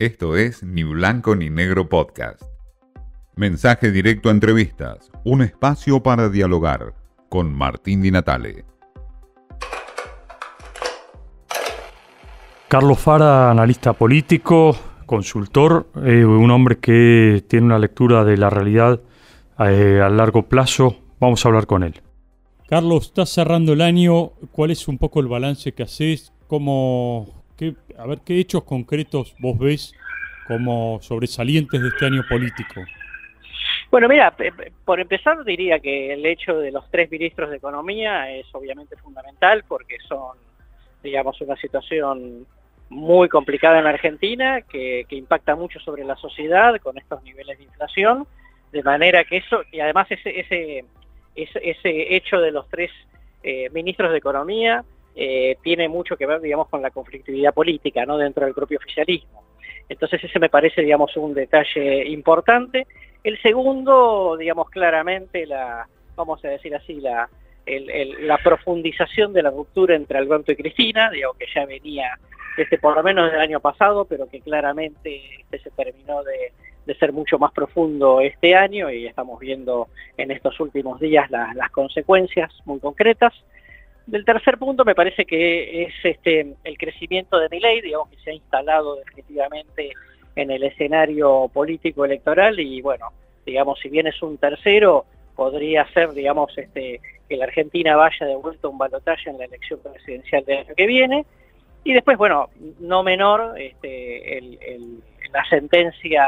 Esto es Ni Blanco ni Negro Podcast. Mensaje directo a entrevistas, un espacio para dialogar con Martín Di Natale. Carlos Fara, analista político, consultor, eh, un hombre que tiene una lectura de la realidad eh, a largo plazo. Vamos a hablar con él. Carlos, estás cerrando el año. ¿Cuál es un poco el balance que haces? ¿Cómo, a ver, ¿qué hechos concretos vos ves como sobresalientes de este año político? Bueno, mira, por empezar diría que el hecho de los tres ministros de Economía es obviamente fundamental porque son, digamos, una situación muy complicada en Argentina que, impacta mucho sobre la sociedad con estos niveles de inflación, de manera que eso, y además ese, ese, ese, hecho de los tres eh, ministros de Economía eh, tiene mucho que ver, digamos, con la conflictividad política, ¿no?, dentro del propio oficialismo. Entonces ese me parece, digamos, un detalle importante. El segundo, digamos, claramente la, vamos a decir así, la, profundización de la ruptura entre Alberto y Cristina, digamos que ya venía desde por lo menos del año pasado, pero que claramente este se terminó de, ser mucho más profundo este año y estamos viendo en estos últimos días las consecuencias muy concretas. Del tercer punto me parece que es este el crecimiento de ley, digamos que se ha instalado definitivamente en el escenario político electoral y bueno, digamos, si bien es un tercero, podría ser, digamos, este, que la Argentina vaya de vuelta a un balotaje en la elección presidencial del año que viene. Y después, bueno, no menor, este, la sentencia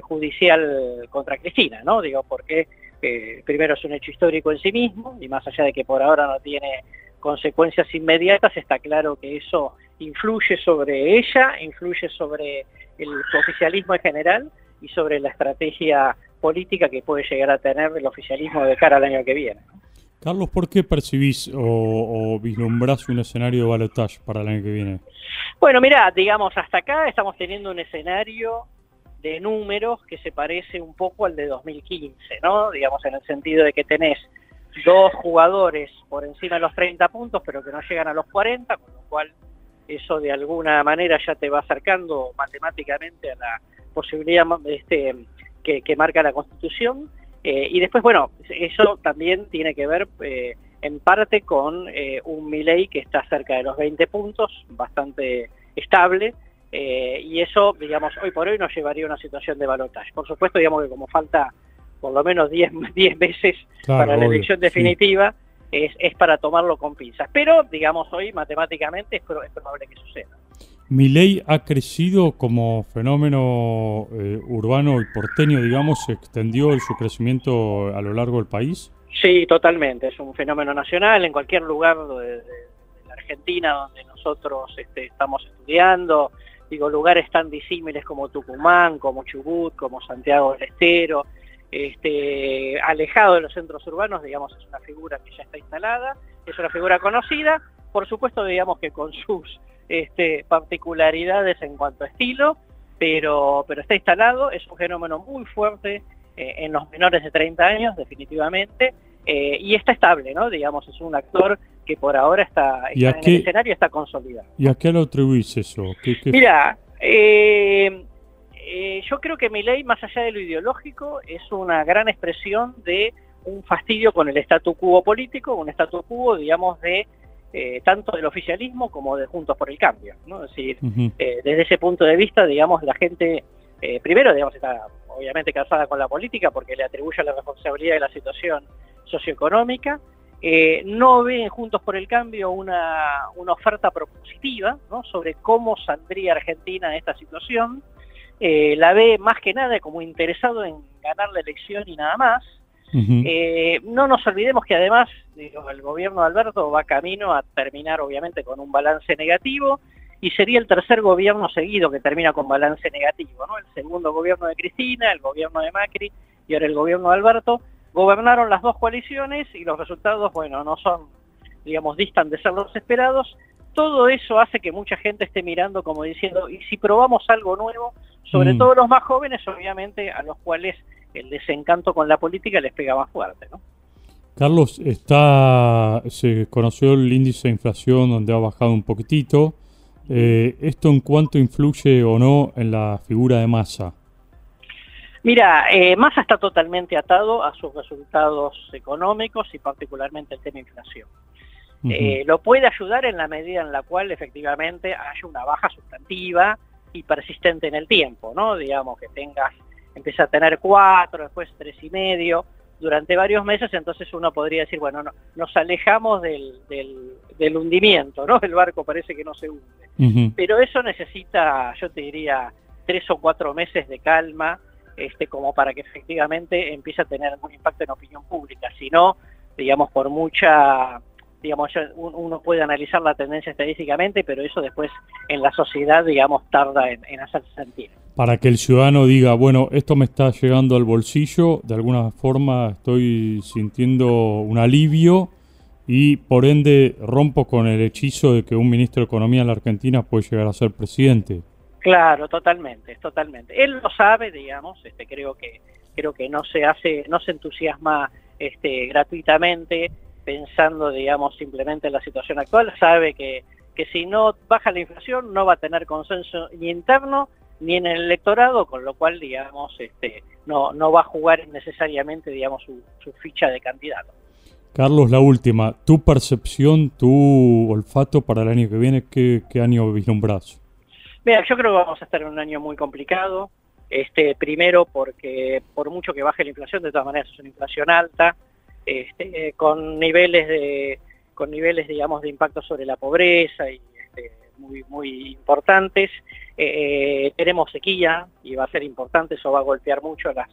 judicial contra Cristina, ¿no? Digo, porque eh, primero es un hecho histórico en sí mismo, y más allá de que por ahora no tiene consecuencias inmediatas, está claro que eso influye sobre ella, influye sobre el oficialismo en general y sobre la estrategia política que puede llegar a tener el oficialismo de cara al año que viene. Carlos, ¿por qué percibís o, vislumbrás un escenario de balotaje para el año que viene? Bueno, mira, digamos, hasta acá estamos teniendo un escenario de números que se parece un poco al de 2015, ¿no? Digamos, en el sentido de que tenés dos jugadores por encima de los 30 puntos, pero que no llegan a los 40, con lo cual eso de alguna manera ya te va acercando matemáticamente a la posibilidad este, que, marca la Constitución. Eh, y después, bueno, eso también tiene que ver eh, en parte con eh, un Milei que está cerca de los 20 puntos, bastante estable, y eso, digamos, hoy por hoy nos llevaría a una situación de balotaje. Por supuesto, digamos que como falta por lo menos 10 veces para la elección definitiva, es, es, para tomarlo con pinzas. Pero, digamos, hoy matemáticamente es, probable que suceda. ¿Mi ley ha crecido como fenómeno eh, urbano y porteño, digamos, se extendió su crecimiento a lo largo del país? Sí, totalmente. Es un fenómeno nacional en cualquier lugar de, la Argentina donde nosotros este, estamos estudiando. Digo, lugares tan disímiles como Tucumán, como Chubut, como Santiago del Estero, este, alejado de los centros urbanos, digamos, es una figura que ya está instalada, es una figura conocida, por supuesto, digamos que con sus este, particularidades en cuanto a estilo, pero, pero está instalado, es un fenómeno muy fuerte eh, en los menores de 30 años, definitivamente, eh, y está estable, ¿no? Digamos, es un actor que por ahora está, en el escenario está consolidado. ¿Y a qué lo atribuís eso? Mira, eh, eh, yo creo que mi ley, más allá de lo ideológico, es una gran expresión de un fastidio con el statu quo político, un statu quo, digamos, de eh, tanto del oficialismo como de Juntos por el Cambio. ¿no? Es decir, eh, desde ese punto de vista, digamos, la gente, primero, digamos, está obviamente casada con la política porque le atribuye la responsabilidad de la situación socioeconómica, no ve en Juntos por el Cambio una, una oferta propositiva ¿no? sobre cómo saldría Argentina de esta situación, eh, la ve más que nada como interesado en ganar la elección y nada más. Eh, no nos olvidemos que además el gobierno de Alberto va camino a terminar obviamente con un balance negativo y sería el tercer gobierno seguido que termina con balance negativo, ¿no? El segundo gobierno de Cristina, el gobierno de Macri y ahora el gobierno de Alberto gobernaron las dos coaliciones y los resultados, bueno, no son, digamos, distan de ser los esperados. Todo eso hace que mucha gente esté mirando como diciendo, ¿y si probamos algo nuevo? sobre mm. todo los más jóvenes, obviamente, a los cuales el desencanto con la política les pega más fuerte, ¿no? Carlos, está, se conoció el índice de inflación donde ha bajado un poquitito, Eh, ¿Esto en cuánto influye o no en la figura de Massa? Mira, eh, Massa está totalmente atado a sus resultados económicos y particularmente el tema inflación. Eh, lo puede ayudar en la medida en la cual efectivamente haya una baja sustantiva y persistente en el tiempo, ¿no? Digamos que tengas, empieza a tener cuatro, después tres y medio, durante varios meses, entonces uno podría decir, bueno, no, nos alejamos del, del, hundimiento, ¿no? El barco parece que no se hunde. Pero eso necesita, yo te diría, tres o cuatro meses de calma, este, como para que efectivamente empiece a tener algún impacto en opinión pública. Si no, digamos, por mucha digamos, uno puede analizar la tendencia estadísticamente, pero eso después en la sociedad, digamos, tarda en, en hacerse sentir. Para que el ciudadano diga, bueno, esto me está llegando al bolsillo, de alguna forma estoy sintiendo un alivio y por ende rompo con el hechizo de que un ministro de Economía en la Argentina puede llegar a ser presidente. Claro, totalmente, totalmente. Él lo sabe, digamos, este, creo que creo que no se hace, no se entusiasma este, gratuitamente pensando, digamos, simplemente en la situación actual, sabe que, que si no baja la inflación no va a tener consenso ni interno ni en el electorado, con lo cual, digamos, este, no, no va a jugar necesariamente, digamos, su, ficha de candidato. Carlos, la última, tu percepción, tu olfato para el año que viene, ¿qué, qué año vislumbras? Mira, yo creo que vamos a estar en un año muy complicado. Este, primero porque por mucho que baje la inflación, de todas maneras es una inflación alta, este, con niveles de con niveles digamos de impacto sobre la pobreza y este, muy muy importantes. Eh, tenemos sequía y va a ser importante eso va a golpear mucho las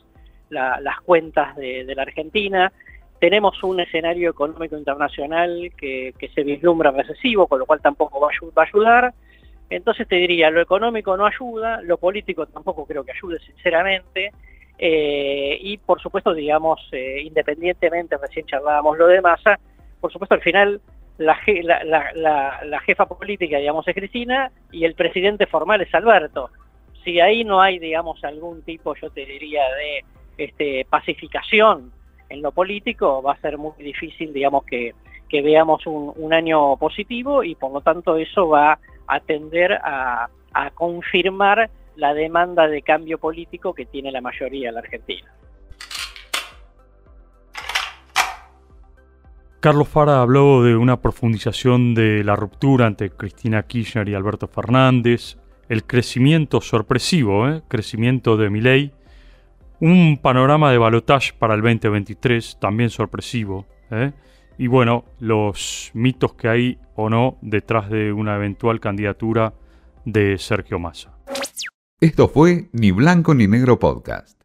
las cuentas de, la Argentina. Tenemos un escenario económico internacional que, se vislumbra recesivo con lo cual tampoco va a ayudar. Entonces te diría lo económico no ayuda lo político tampoco creo que ayude sinceramente eh, y por supuesto, digamos, eh, independientemente, recién charlábamos lo de masa, por supuesto al final la, la, jefa política, digamos, es Cristina y el presidente formal es Alberto. Si ahí no hay, digamos, algún tipo, yo te diría, de este, pacificación en lo político, va a ser muy difícil, digamos, que, veamos un, año positivo y por lo tanto eso va a tender a confirmar la demanda de cambio político que tiene la mayoría en la Argentina. Carlos Fara habló de una profundización de la ruptura entre Cristina Kirchner y Alberto Fernández, el crecimiento sorpresivo, ¿eh? crecimiento de Milei, un panorama de balotage para el 2023 también sorpresivo, ¿eh? y bueno, los mitos que hay o no detrás de una eventual candidatura de Sergio Massa. Esto fue Ni Blanco ni Negro Podcast.